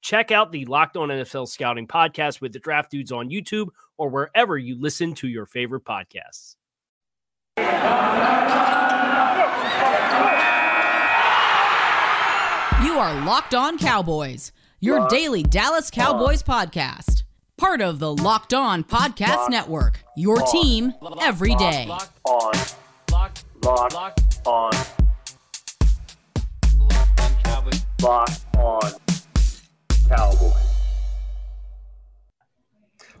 Check out the Locked On NFL Scouting podcast with the Draft Dudes on YouTube or wherever you listen to your favorite podcasts. You are Locked On Cowboys, your daily Dallas Cowboys podcast. Part of the Locked On Podcast Locked Network, your On. team every day. Locked, on, locked, locked locked, on, locked on Cowboys. locked on Cowboys.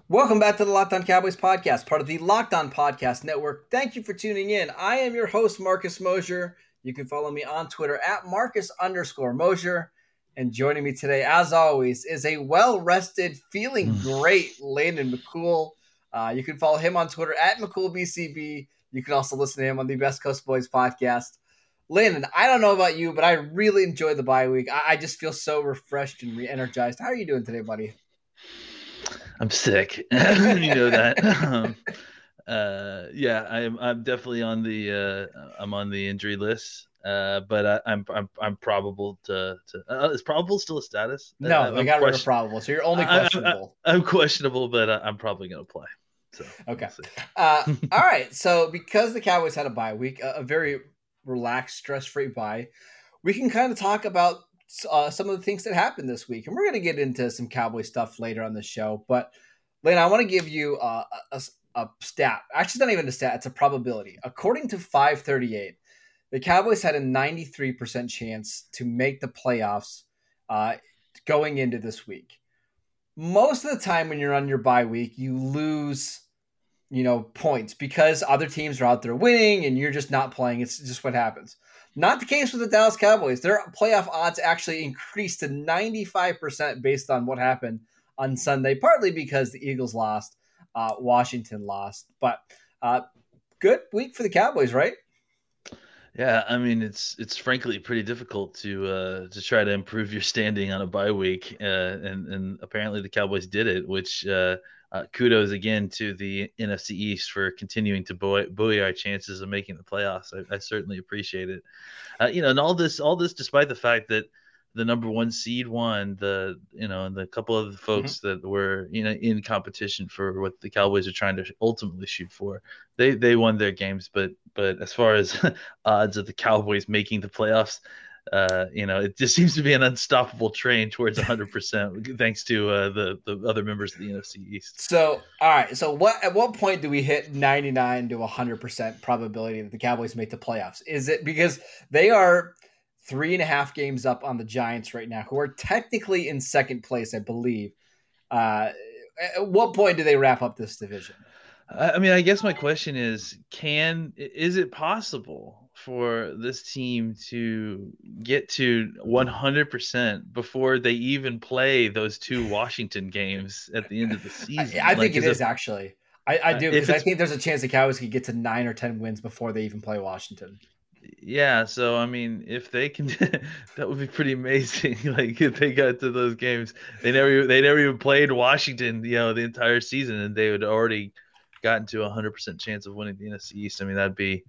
Welcome back to the Locked On Cowboys podcast, part of the Locked On Podcast Network. Thank you for tuning in. I am your host, Marcus Mosher. You can follow me on Twitter at Marcus underscore Mosher. And joining me today, as always, is a well rested, feeling great Landon McCool. Uh, you can follow him on Twitter at McCoolBCB. You can also listen to him on the Best Coast Boys podcast. Landon, I don't know about you, but I really enjoyed the bye week. I, I just feel so refreshed and re energized. How are you doing today, buddy? I'm sick. you know that. Um, uh, yeah, I'm. I'm definitely on the. Uh, I'm on the injury list. Uh, but I, I'm. I'm. I'm probable to. to uh, is probable still a status? No, Uh, we I'm got rid of probable, so you're only I- I- questionable. I'm questionable, but I, I'm probably gonna play. So Okay. we'll. Uh, all right. So because the Cowboys had a bye week, a, a very relaxed, stress-free bye, we can kind of talk about uh, some of the things that happened this week, and we're going to get into some Cowboy stuff later on the show. But Lane, I want to give you uh, a, a, a stat. Actually, it's not even a stat; it's a probability. According to 538, the Cowboys had a 93% chance to make the playoffs uh, going into this week. Most of the time, when you're on your bye week, you lose you know, points because other teams are out there winning and you're just not playing. It's just what happens. Not the case with the Dallas Cowboys. Their playoff odds actually increased to 95% based on what happened on Sunday, partly because the Eagles lost, uh, Washington lost. But uh, good week for the Cowboys, right? Yeah, I mean it's it's frankly pretty difficult to uh, to try to improve your standing on a bye week, uh, and and apparently the Cowboys did it. Which uh, uh, kudos again to the NFC East for continuing to buoy, buoy our chances of making the playoffs. I, I certainly appreciate it. Uh, you know, and all this all this despite the fact that the number one seed won the you know and the couple of the folks that were you know in competition for what the Cowboys are trying to ultimately shoot for they they won their games but but as far as odds of the Cowboys making the playoffs uh you know it just seems to be an unstoppable train towards 100% thanks to uh the the other members of the NFC East So, all right. So, what at what point do we hit 99 to 100% probability that the Cowboys make the playoffs? Is it because they are three and a half games up on the Giants right now, who are technically in second place, I believe? Uh, at what point do they wrap up this division? I I mean, I guess my question is, can is it possible for this team to get to 100% before they even play those two Washington games at the end of the season? I think Like, it is is actually. I, I do uh, because I think there's a chance the Cowboys could get to nine or ten wins before they even play Washington. Yeah, so I mean, if they can, that would be pretty amazing. Like if they got to those games, they never they never even played Washington, you know, the entire season, and they would already gotten to a hundred percent chance of winning the NFC East. I mean, that'd be,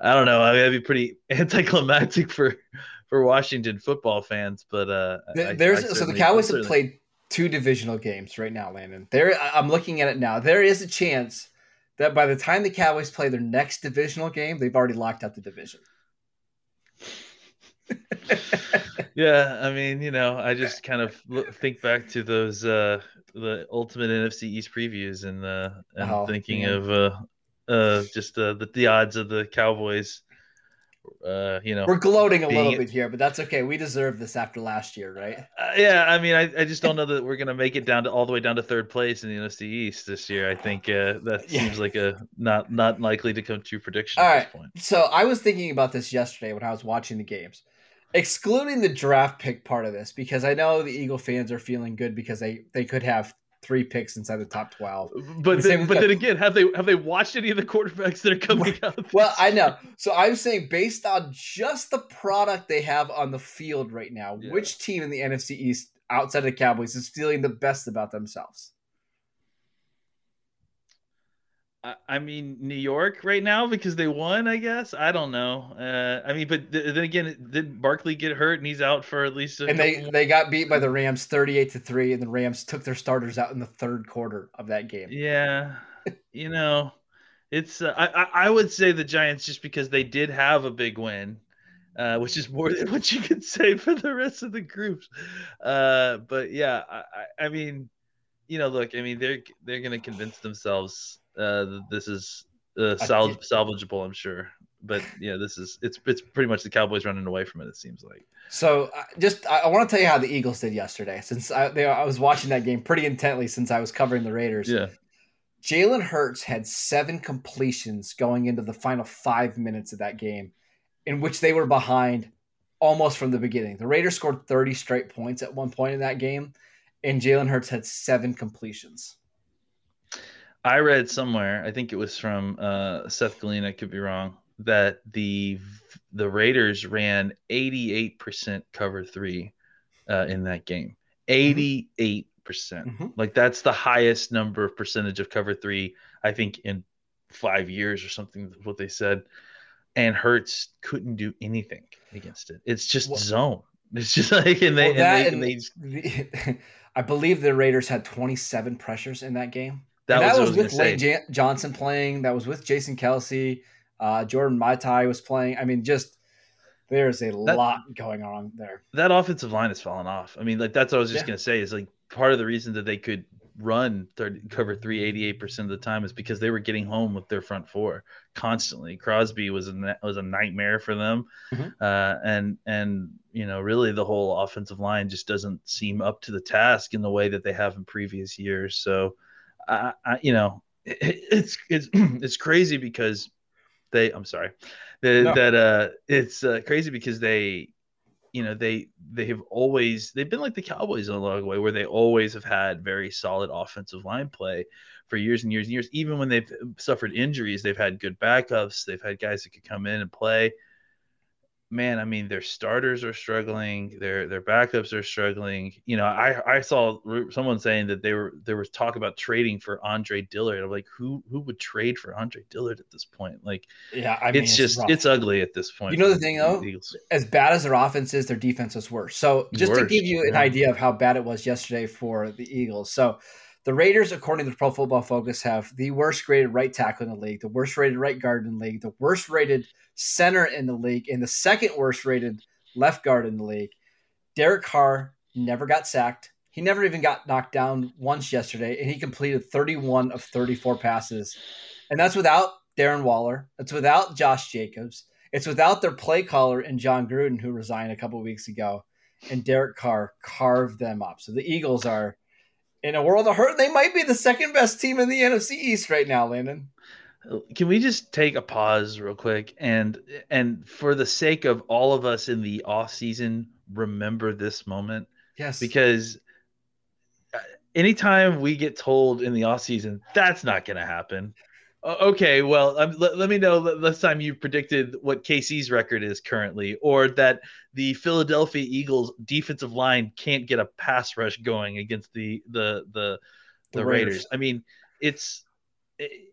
I don't know, I mean, that'd be pretty anticlimactic for for Washington football fans, but uh, I- There's I so the Cowboys have played two divisional games right now, Landon. There, I'm looking at it now. There is a chance that by the time the Cowboys play their next divisional game, they've already locked out the division. Yeah, I mean, you know, I just kind of look, think back to those uh the ultimate NFC East previews and uh and Oh, thinking man. of uh uh just uh, the the odds of the Cowboys uh you know We're gloating a little bit here, but that's okay. We deserve this after last year, right? Uh, yeah, I mean, I, I just don't know that we're gonna make it down to all the way down to third place in the NFC East this year. I think uh, that Yeah. seems like a not not likely to come true prediction All at right. this point. So I was thinking about this yesterday when I was watching the games, excluding the draft pick part of this, because I know the Eagle fans are feeling good because they they could have three picks inside the top twelve. But then, but then again, have they have they watched any of the quarterbacks that are coming up? Well, I know. So I'm saying based on just the product they have on the field right now, Yeah. which team in the NFC East outside of the Cowboys is feeling the best about themselves? I, I mean, New York right now because they won. I guess I don't know. Uh, I mean, but th- then again, did Barkley get hurt and he's out for at least? And they they got beat by the Rams 38 to 3 and the Rams took their starters out in the third quarter of that game. Yeah, you know, it's uh, I I would say the Giants just because they did have a big win, uh, which is more than what you could say for the rest of the groups. Uh, but yeah, I I, I mean, you know, look, I mean, they're they're gonna convince themselves uh, this is uh, sal- salvageable, I'm sure. But yeah, this is it's it's pretty much the Cowboys running away from it. It seems like. So uh, just I, I want to tell you how the Eagles did yesterday since I they, I was watching that game pretty intently since I was covering the Raiders. Yeah. Jalen Hurts had seven completions going into the final five minutes of that game, in which they were behind almost from the beginning. The Raiders scored 30 straight points at one point in that game, and Jalen Hurts had seven completions. I read somewhere, I think it was from uh, Seth I could be wrong, that the the Raiders ran 88% cover three uh, in that game. 88%. percent Mhm. Like that's the highest number of percentage of cover three, I think, in five years or something, what they said. And Hurts couldn't do anything against it. It's just Well- zone. It's just like, and they, Well, and they, and and they the- I believe the Raiders had 27 pressures in that game. That, was, I with was gonna Lane. Jan- Johnson playing. That was with Jason Kelce. Uh, Jordan Mailata was playing. I mean, just there's a lot going on there. that offensive line has fallen off. I mean, like that's what I was just Yeah. gonna say is like part of the reason that they could run 30, cover three eighty eight percent of the time is because they were getting home with their front four constantly. Crosby was a was a nightmare for them, Mhm. uh, and and you know really the whole offensive line just doesn't seem up to the task in the way that they have in previous years. So, I, I you know it, it's it's it's crazy because they I'm sorry that No. that uh it's uh, crazy because they you know they they have always they've been like the Cowboys in a of way where they always have had very solid offensive line play for years and years and years. Even when they've suffered injuries, they've had good backups. They've had guys that could come in and play. Man, I mean, their starters are struggling. Their their backups are struggling. You know, I I saw someone saying that they were there was talk about trading for Andre Dillard. I'm like, who who would trade for Andre Dillard at this point? Like, Yeah, I mean, it's just rough. it's ugly at this point. You know the thing, though? As bad as their offense is, their defense is worse. So just to give you an idea of how bad it was yesterday for the Eagles. So the Raiders, according to Pro Football Focus, have the worst rated right tackle in the league, the worst rated right guard in the league, the worst rated center in the league, and the second worst rated left guard in the league. Derek Carr never got sacked. He never even got knocked down once yesterday, and he completed 31 of 34 passes. And that's without Darren Waller. That's without Josh Jacobs. It's without their play caller and Jon Gruden, who resigned a couple weeks ago. And Derek Carr carved them up. So the Eagles are in a world of hurt. They might be the second best team in the NFC East right now, Landon. Can we just take a pause real quick and and for the sake of all of us in the off season, remember this moment Yes. because uh, anytime we get told in the off season that's not going to happen. O- Okay, well, um, let, let me know the last time you predicted what KC's record is currently, or that the Philadelphia Eagles defensive line can't get a pass rush going against the the the, the, The Raiders. Raiders. I mean, it's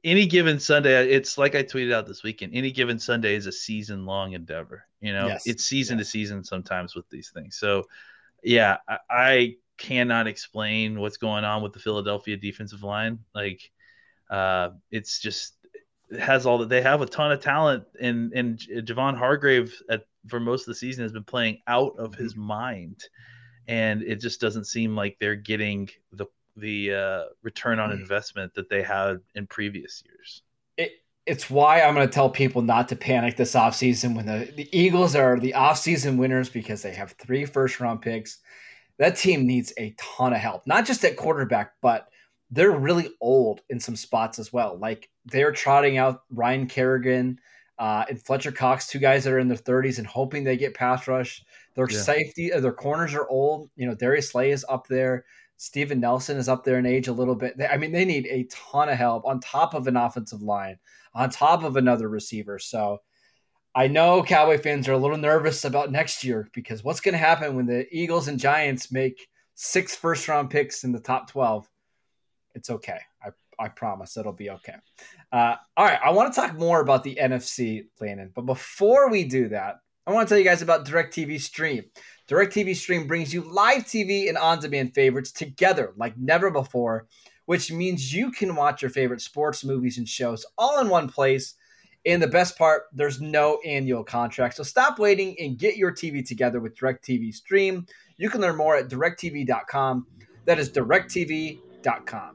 any given Sunday, it's like I tweeted out this weekend. Any given Sunday is a season long endeavor. You know, Yes. it's season Yes. to season sometimes with these things. So, yeah, I, I cannot explain what's going on with the Philadelphia defensive line. Like, uh, it's just it has all that they have a ton of talent, and and Javon Hargrave at for most of the season has been playing out of his mind, and it just doesn't seem like they're getting the the uh, return on investment that they had in previous years. it, it's why I'm going to tell people not to panic this offseason when the, the Eagles are the offseason winners because they have three first round picks. That team needs a ton of help, not just at quarterback, but they're really old in some spots as well. Like they're trotting out Ryan Kerrigan uh, and Fletcher Cox, two guys that are in their 30s and hoping they get pass rush. Their Yeah. safety, uh, their corners are old. You know, Darius Slay is up there. Steven Nelson is up there in age a little bit. They- I mean, they need a ton of help on top of an offensive line, on top of another receiver. So I know Cowboy fans are a little nervous about next year because what's going to happen when the Eagles and Giants make six first round picks in the top 12? It's okay. I, I promise it'll be okay. Uh, all right. I want to talk more about the NFC, Landon. But before we do that, I want to tell you guys about DirecTV Stream. DirecTV Stream brings you live TV and on demand favorites together like never before, which means you can watch your favorite sports, movies, and shows all in one place. And the best part, there's no annual contract. So stop waiting and get your TV together with DirecTV Stream. You can learn more at directv.com. That is directv.com.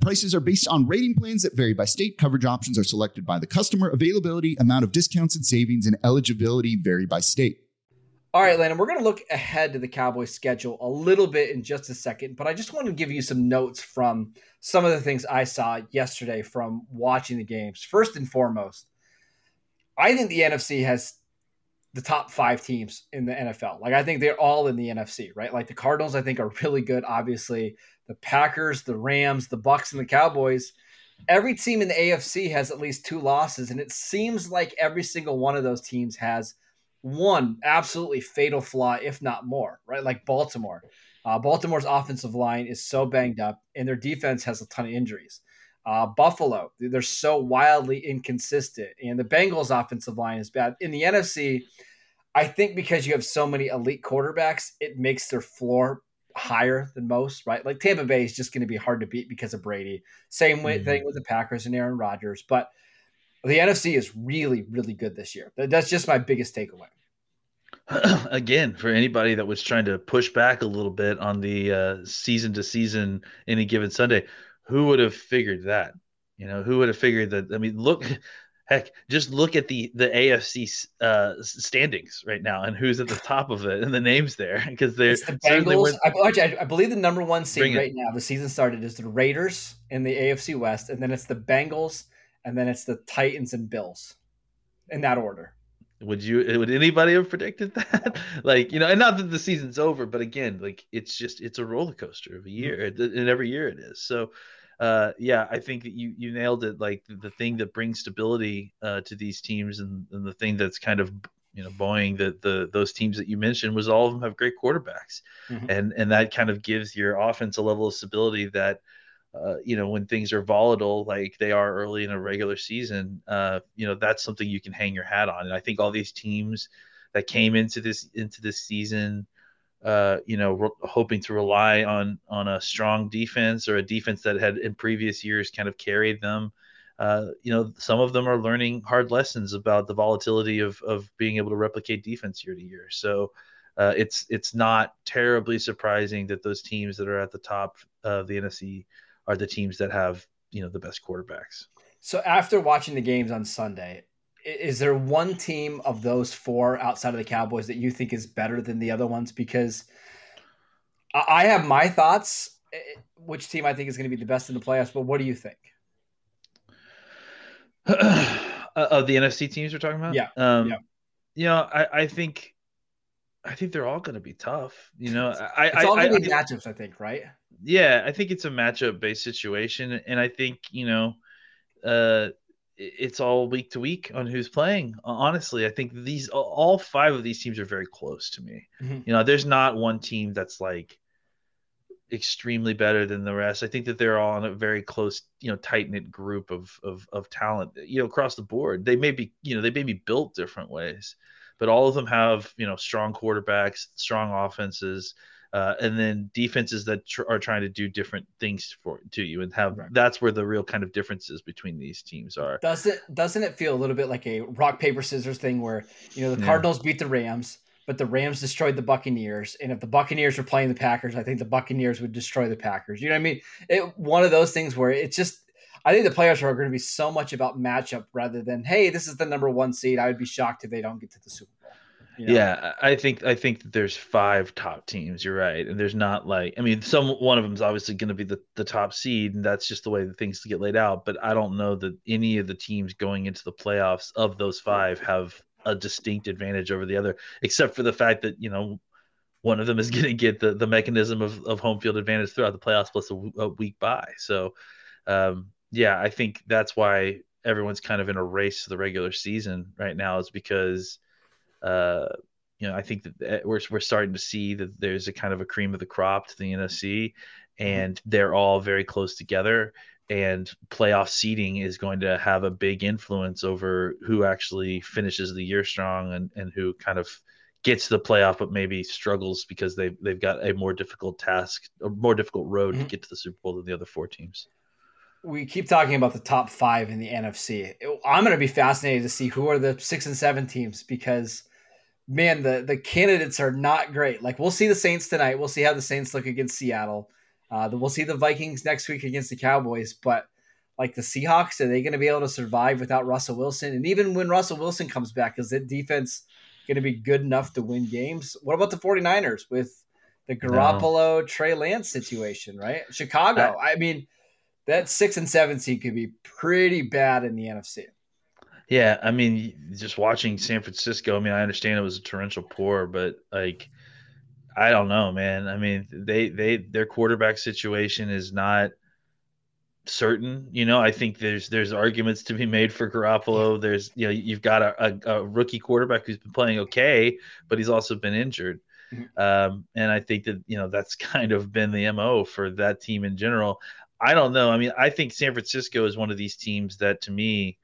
Prices are based on rating plans that vary by state. Coverage options are selected by the customer. Availability, amount of discounts and savings, and eligibility vary by state. All right, Landon, we're going to look ahead to the Cowboys schedule a little bit in just a second, but I just want to give you some notes from some of the things I saw yesterday from watching the games. First and foremost, I think the NFC has the top five teams in the NFL. Like, I think they're all in the NFC, right? Like, the Cardinals, I think, are really good, obviously. The Packers, the Rams, the Bucs, and the Cowboys. Every team in the AFC has at least two losses, and it seems like every single one of those teams has one absolutely fatal flaw, if not more, right? Like Baltimore. Uh, Baltimore's offensive line is so banged up, and their defense has a ton of injuries. Uh, Buffalo, they're so wildly inconsistent, and the Bengals' offensive line is bad. In the NFC, I think because you have so many elite quarterbacks, it makes their floor higher than most, right? Like Tampa Bay is just going to be hard to beat because of Brady. Same way, Mhm. thing with the Packers and Aaron Rodgers, but the NFC is really, really good this year. That's just my biggest takeaway. again for anybody that was trying to push back a little bit on the uh, season to season any given sunday who would have figured that you know who would have figured that i mean look heck just look at the the afc uh, standings right now and who's at the top of it and the names there because they're It's the Bengals. I, I, believe the number one seed Bring it. right now, the season started, is the Raiders in the AFC West, and then it's the Bengals, and then it's the Titans and Bills, in that order. would you would anybody have predicted that like you know and not that the season's over but again like it's just it's a roller coaster of a year and every year it is so uh yeah i think that you you nailed it like the, thing that brings stability uh to these teams and, and the thing that's kind of you know buoying the the those teams that you mentioned was all of them have great quarterbacks Mhm. and and that kind of gives your offense a level of stability that uh, you know, when things are volatile like they are early in a regular season, uh, you know, that's something you can hang your hat on. And I think all these teams that came into this into this season, uh, you know, re- hoping to rely on on a strong defense or a defense that had in previous years kind of carried them. Uh, you know, some of them are learning hard lessons about the volatility of of being able to replicate defense year to year. So, uh, it's it's not terribly surprising that those teams that are at the top of the NFC are the teams that have you know the best quarterbacks. So after watching the games on Sunday, is there one team of those four outside of the Cowboys that you think is better than the other ones? Because I have my thoughts, eh, which team I think is going to be the best in the playoffs. But what do you think? of the NFC teams we're talking about, yeah, um, yeah. You know, I, I think I think they're all going to be tough. You know, I, it's all going to be I, matchups. I think, right? Yeah, I think it's a matchup based situation, and I think you know, uh, it's all week to week on who's playing. Honestly, I think these all five of these teams are very close to me. Mm-hmm. You know, there's not one team that's like extremely better than the rest. I think that they're all in a very close, you know, tight knit group of, of of talent. You know, across the board, they may be, you know, they may be built different ways, but all of them have, you know, strong quarterbacks, strong offenses, uh, and then defenses that tr- are trying to do different things for to you, and have right. that's where the real kind of differences between these teams are. Does it doesn't it feel a little bit like a rock paper scissors thing where you know the Cardinals yeah. beat the Rams? but the Rams destroyed the Buccaneers. And if the Buccaneers were playing the Packers, I think the Buccaneers would destroy the Packers. You know what I mean? It one of those things where it's just I think the players are going to be so much about matchup rather than hey, this is the number one seed. I would be shocked if they don't get to the Super Bowl. Know? Yeah, I think I think that there's five top teams. You're right, and there's not like I mean, some one of them is obviously going to be the, the top seed, and that's just the way the things get laid out. But I don't know that any of the teams going into the playoffs of those five have a distinct advantage over the other, except for the fact that you know one of them is going to get the the mechanism of, of home field advantage throughout the playoffs plus a, a week by. So, um, yeah, I think that's why everyone's kind of in a race to the regular season right now is because, uh, you know, I think that we're we're starting to see that there's a kind of a cream of the crop to the NFC, and they're all very close together and playoff seeding is going to have a big influence over who actually finishes the year strong and, and who kind of gets to the playoff but maybe struggles because they they've got a more difficult task, a more difficult road mm-hmm. to get to the Super Bowl than the other four teams. We keep talking about the top five in the NFC. I'm going to be fascinated to see who are the six and seven teams because, man, the the candidates are not great. Like we'll see the Saints tonight. We'll see how the Saints look against Seattle. Uh, we'll see the Vikings next week against the Cowboys, but like the Seahawks, are they going to be able to survive without Russell Wilson? And even when Russell Wilson comes back, is that defense going to be good enough to win games? What about the 49ers with the Garoppolo no. Trey Lance situation, right? Chicago, I, I mean, that six and seven seed could be pretty bad in the NFC. Yeah, I mean, just watching San Francisco. I mean, I understand it was a torrential pour, but like I don't know, man. I mean, they they their quarterback situation is not certain. You know, I think there's there's arguments to be made for Garoppolo. There's you know you've got a, a, a rookie quarterback who's been playing okay, but he's also been injured. Mm-hmm. Um, and I think that you know that's kind of been the mo for that team in general. I don't know. I mean, I think San Francisco is one of these teams that to me,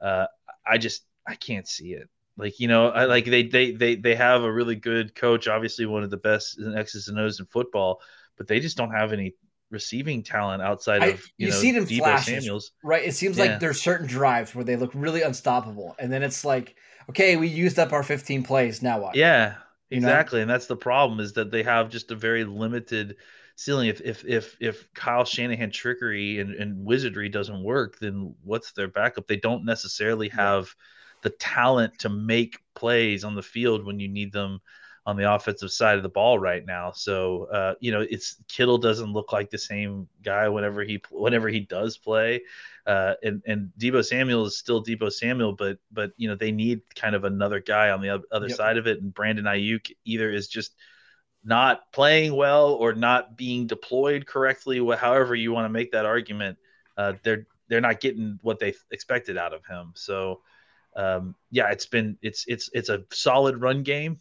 uh, I just I can't see it. Like you know, I like they they they they have a really good coach, obviously one of the best in X's and O's in football, but they just don't have any receiving talent outside of you, you know, see it in Deebo flashes, Samuels. right? It seems yeah. like there's certain drives where they look really unstoppable, and then it's like, okay, we used up our 15 plays. Now what? Yeah, exactly, you know? and that's the problem is that they have just a very limited ceiling. If if if if Kyle Shanahan trickery and, and wizardry doesn't work, then what's their backup? They don't necessarily have. The talent to make plays on the field when you need them on the offensive side of the ball right now. So uh, you know, it's Kittle doesn't look like the same guy whenever he whenever he does play, uh, and and Deebo Samuel is still Deebo Samuel, but but you know they need kind of another guy on the other yep. side of it, and Brandon Aiyuk either is just not playing well or not being deployed correctly. However you want to make that argument, uh, they're they're not getting what they expected out of him. So um, yeah, it's been it's it's it's a solid run game,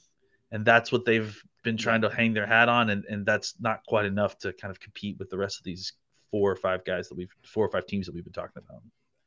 and that's what they've been trying to hang their hat on, and and that's not quite enough to kind of compete with the rest of these four or five guys that we've four or five teams that we've been talking about.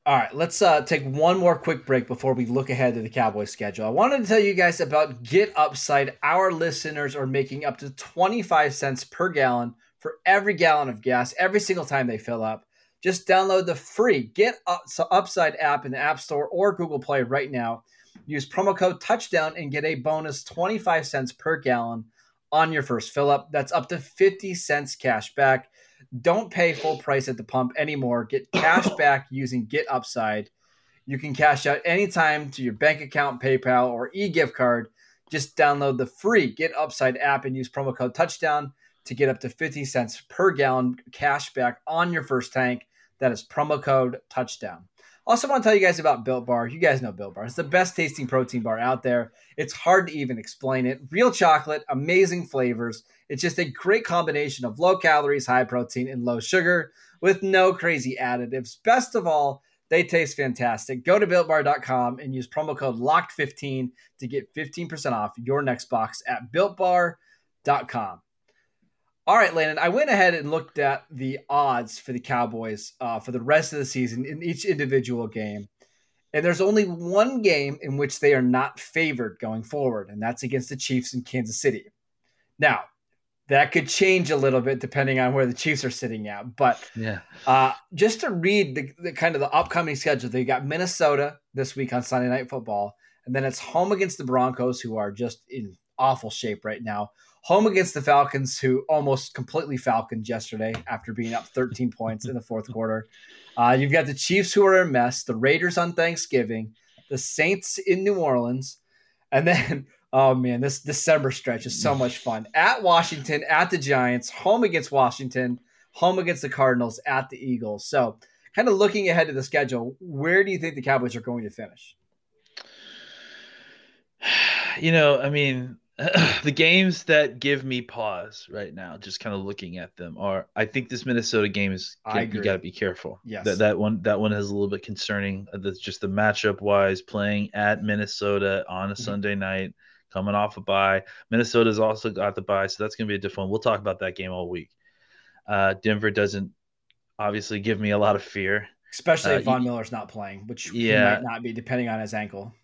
All right, let's uh, take one more quick break before we look ahead to the Cowboys schedule. I wanted to tell you guys about Get Upside. Our listeners are making up to 25 cents per gallon for every gallon of gas every single time they fill up. Just download the free Get Upside app in the App Store or Google Play right now. Use promo code touchdown and get a bonus 25 cents per gallon on your first fill up. That's up to 50 cents cash back. Don't pay full price at the pump anymore. Get cash back using Get Upside. You can cash out anytime to your bank account, PayPal, or e gift card. Just download the free Get Upside app and use promo code touchdown to get up to 50 cents per gallon cash back on your first tank. That is promo code touchdown. Also, want to tell you guys about Built Bar. You guys know Built Bar. It's the best tasting protein bar out there. It's hard to even explain it. Real chocolate, amazing flavors. It's just a great combination of low calories, high protein, and low sugar with no crazy additives. Best of all, they taste fantastic. Go to builtbar.com and use promo code LOCKED15 to get 15% off your next box at builtbar.com. All right, Landon, I went ahead and looked at the odds for the Cowboys uh, for the rest of the season in each individual game. And there's only one game in which they are not favored going forward, and that's against the Chiefs in Kansas City. Now, that could change a little bit depending on where the Chiefs are sitting at. But yeah, uh, just to read the, the, kind of the upcoming schedule, they got Minnesota this week on Sunday Night Football, and then it's home against the Broncos, who are just in awful shape right now home against the Falcons, who almost completely falconed yesterday after being up 13 points in the fourth quarter. Uh, you've got the Chiefs, who are a mess, the Raiders on Thanksgiving, the Saints in New Orleans, and then. Oh man, this December stretch is so much fun. At Washington, at the Giants, home against Washington, home against the Cardinals, at the Eagles. So, kind of looking ahead to the schedule, where do you think the Cowboys are going to finish? You know, I mean, the games that give me pause right now, just kind of looking at them, are I think this Minnesota game is you got to be careful. Yes, that that one that one is a little bit concerning. Uh, that's just the matchup wise, playing at Minnesota on a mm-hmm. Sunday night, coming off a bye. Minnesota's also got the bye, so that's going to be a different one. We'll talk about that game all week. Uh, Denver doesn't obviously give me a lot of fear, especially uh, if Von Miller's not playing, which yeah, might not be depending on his ankle.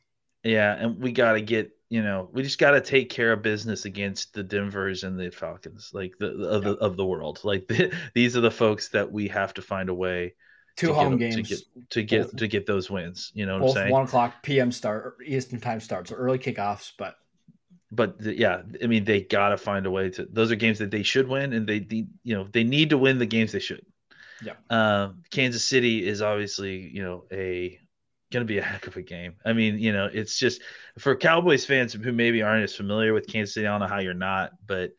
Yeah, and we got to get you know, we just got to take care of business against the Denvers and the Falcons, like the of the of the world. Like the, these are the folks that we have to find a way. Two home games to get to get both, to get those wins. You know, what I'm saying? one o'clock p.m. start Eastern time starts, so early kickoffs. But but the, yeah, I mean, they got to find a way to. Those are games that they should win, and they, they you know they need to win the games they should. Yeah. Uh, Kansas City is obviously you know a going to be a heck of a game. I mean, you know, it's just for Cowboys fans who maybe aren't as familiar with Kansas City. I don't know how you're not, but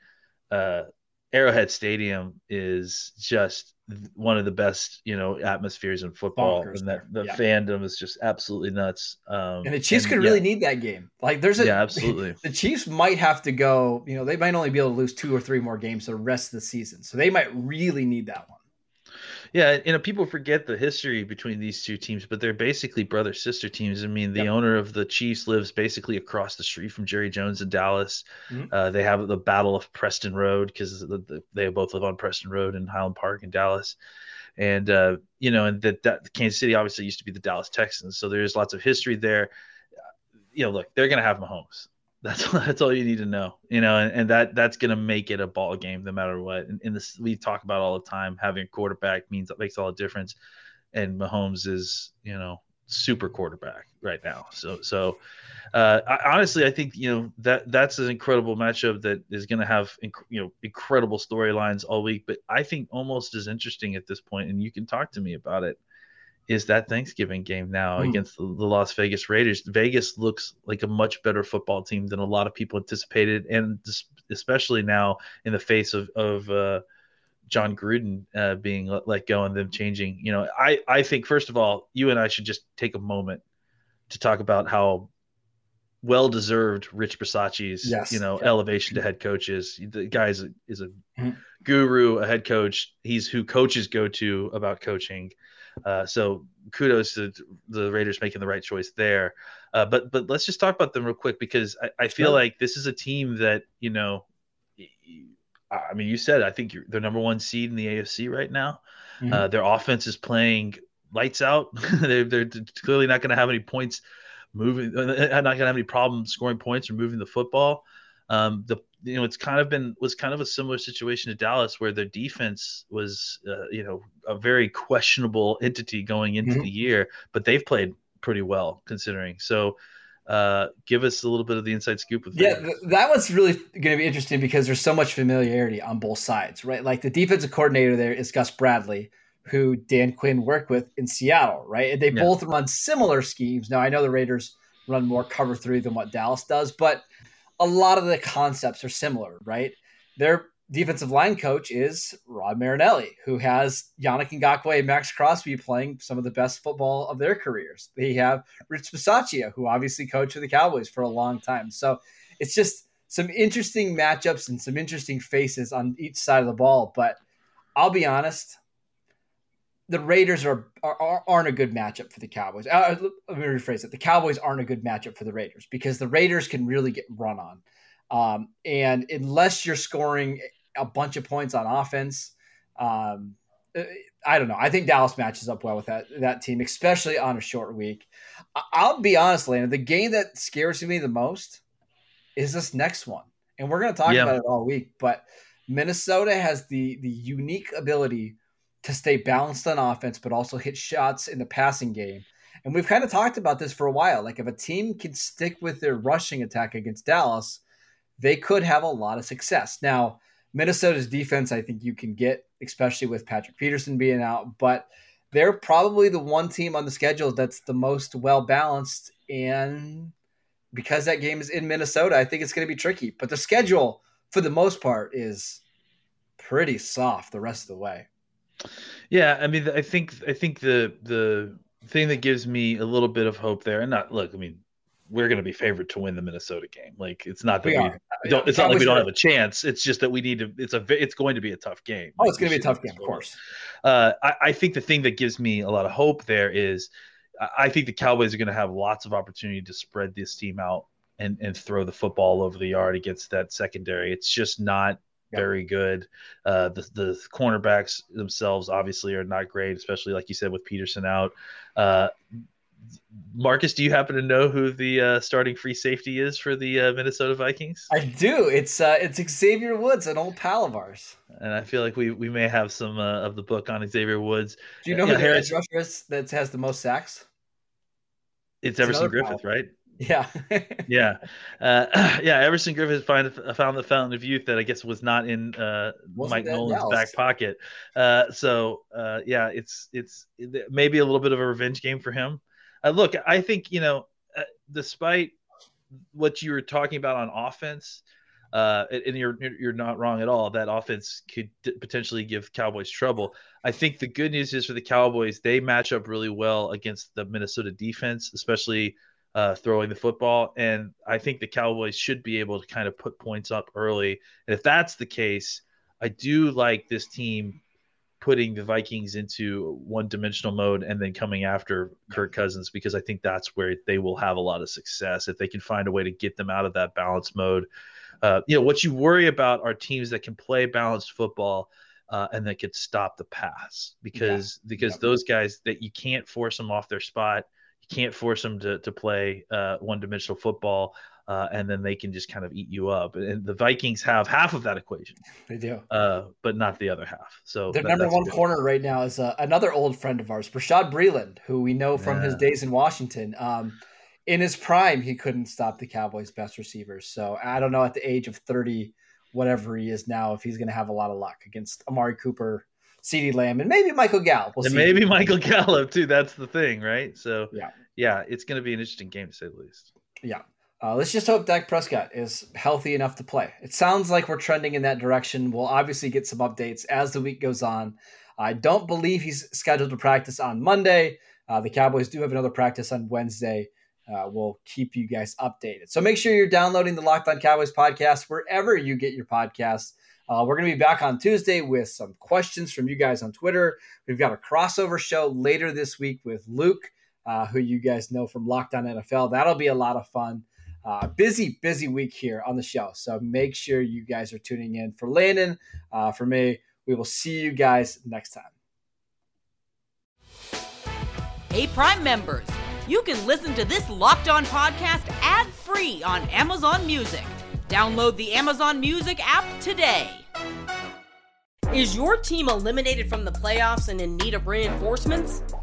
uh, Arrowhead Stadium is just one of the best, you know, atmospheres in football, Bonkers and that the yeah. fandom is just absolutely nuts. Um, and the Chiefs and, could really need that game. Like, there's a yeah, absolutely. The Chiefs might have to go. You know, they might only be able to lose two or three more games the rest of the season, so they might really need that one. Yeah, you know, people forget the history between these two teams, but they're basically brother sister teams. I mean, the yep. owner of the Chiefs lives basically across the street from Jerry Jones in Dallas. Mm-hmm. Uh, they have the Battle of Preston Road because the, the, they both live on Preston Road in Highland Park in Dallas. And uh, you know, and that, that Kansas City obviously used to be the Dallas Texans, so there's lots of history there. You know, look, they're going to have Mahomes. That's that's all you need to know, you know, and, and that that's gonna make it a ball game no matter what. And, and this we talk about all the time. Having a quarterback means that makes all the difference. And Mahomes is, you know, super quarterback right now. So so uh, I, honestly, I think you know that that's an incredible matchup that is going to have inc- you know incredible storylines all week. But I think almost as interesting at this point, and you can talk to me about it is that Thanksgiving game now mm. against the, Las Vegas Raiders. Vegas looks like a much better football team than a lot of people anticipated, and especially now in the face of of uh, Jon Gruden uh, being let, let, go and them changing. You know, I I think first of all, you and I should just take a moment to talk about how well deserved Rich Bisaccia's yes. you know yeah. elevation to head coach is. The guy is a, is a mm-hmm. guru, a head coach. He's who coaches go to about coaching. Uh, so kudos to the Raiders making the right choice there. Uh, but but let's just talk about them real quick because I, I feel sure. like this is a team that you know. I mean, you said I think they're number one seed in the AFC right now. Mm-hmm. Uh, their offense is playing lights out. they're, they're clearly not going to have any points moving. Uh, not going to have any problem scoring points or moving the football. Um, the you know, it's kind of been was kind of a similar situation to Dallas, where their defense was, uh, you know, a very questionable entity going into Mhm. the year, but they've played pretty well considering. So, uh, give us a little bit of the inside scoop with Yeah, that. th- that was really going to be interesting because there's so much familiarity on both sides, right? Like the defensive coordinator there is Gus Bradley, who Dan Quinn worked with in Seattle, right? And they Yeah. both run similar schemes. Now I know the Raiders run more cover three than what Dallas does, but a lot of the concepts are similar, right? Their defensive line coach is Rod Marinelli, who has Yannick Ngakoue and Maxx Crosby playing some of the best football of their careers. They have Rich Bisaccia, who obviously coached for the Cowboys for a long time. So it's just some interesting matchups and some interesting faces on each side of the ball. But I'll be honest, the Raiders are, are aren't a good matchup for the Cowboys. Uh, let me rephrase it: the Cowboys aren't a good matchup for the Raiders because the Raiders can really get run on, um, and unless you're scoring a bunch of points on offense, um, I don't know. I think Dallas matches up well with that that team, especially on a short week. I'll be honest, Landon. The game that scares me the most is this next one, and we're going to talk Yeah. about it all week. But Minnesota has the the unique ability to stay balanced on offense, but also hit shots in the passing game. And we've kind of talked about this for a while. Like if a team can stick with their rushing attack against Dallas, they could have a lot of success. Now, Minnesota's defense, I think you can get, especially with Patrick Peterson being out, but they're probably the one team on the schedule that's the most well balanced. And because that game is in Minnesota, I think it's going to be tricky. But the schedule, for the most part, is pretty soft the rest of the way. Yeah, I mean, I think I think the the thing that gives me a little bit of hope there, and not look, I mean, we're going to be favored to win the Minnesota game. Like, it's not that We we, don't. It's not like we don't have a chance. It's just that we need to. It's a. It's going to be a tough game. Oh, Like, it's going to be a tough game, of course. Uh, I, I think the thing that gives me a lot of hope there is, I- I think the Cowboys are going to have lots of opportunity to spread this team out and and throw the football over the yard against that secondary. It's just not Very good. Uh, the the cornerbacks themselves obviously are not great, especially like you said with Peterson out. Uh, Marcus, do you happen to know who the uh, starting free safety is for the uh, Minnesota Vikings? I do. It's uh, it's Xavier Woods, an old pal of ours. and I feel like we we may have some uh, of the book on Xavier Woods. Do you know Yeah, who the Harris- rusher is that has the most sacks? It's It's Everson Griffen, pal. right? Yeah. yeah, uh, yeah. Everson Griffen find, found the fountain of youth that I guess was not in uh, Mike Nolan's Dallas? back pocket. Uh, so uh, yeah, it's it's maybe a little bit of a revenge game for him. Uh, look, I think you know, uh, despite what you were talking about on offense, uh, and and you're you're not wrong at all. That offense could d- potentially give Cowboys trouble. I think the good news is for the Cowboys, they match up really well against the Minnesota defense, especially uh, throwing the football. And I think the Cowboys should be able to kind of put points up early. And if that's the case, I do like this team putting the Vikings into one dimensional mode and then coming after Kirk Cousins because I think that's where they will have a lot of success if they can find a way to get them out of that balance mode. Uh, you know, what you worry about are teams that can play balanced football uh, and that could stop the pass because because Yeah. those guys that you can't force them off their spot, can't force them to to play uh, one dimensional football, uh, and then they can just kind of eat you up. And the Vikings have half of that equation, they do. uh, but not the other half. So Their that- number one corner right now is uh, another old friend of ours, Bashaud Breeland, who we know from his days in Washington. Um, in his prime, he couldn't stop the Cowboys' best receivers. So I don't know at the age of 30, whatever he is now, if he's going to have a lot of luck against Amari Cooper, CeeDee Lamb, and maybe Michael Gallup. We'll and maybe Michael Gallup too. That's the thing, right? So Yeah. Yeah, it's going to be an interesting game to say the least. Yeah. Uh, let's just hope Dak Prescott is healthy enough to play. It sounds like we're trending in that direction. We'll obviously get some updates as the week goes on. I don't believe he's scheduled to practice on Monday. Uh, the Cowboys do have another practice on Wednesday. Uh, we'll keep you guys updated. So make sure you're downloading the Locked On Cowboys podcast wherever you get your podcasts. Uh, we're going to be back on Tuesday with some questions from you guys on Twitter. We've got a crossover show later this week with Luke, uh, who you guys know from Locked On NFL. That'll be a lot of fun. Uh, busy, busy week here on the show. So make sure you guys are tuning in. For Landon, uh, for me, we will see you guys next time. Hey, Prime members, you can listen to this locked on podcast ad free on Amazon Music. Download the Amazon Music app today. Is your team eliminated from the playoffs and in need of reinforcements?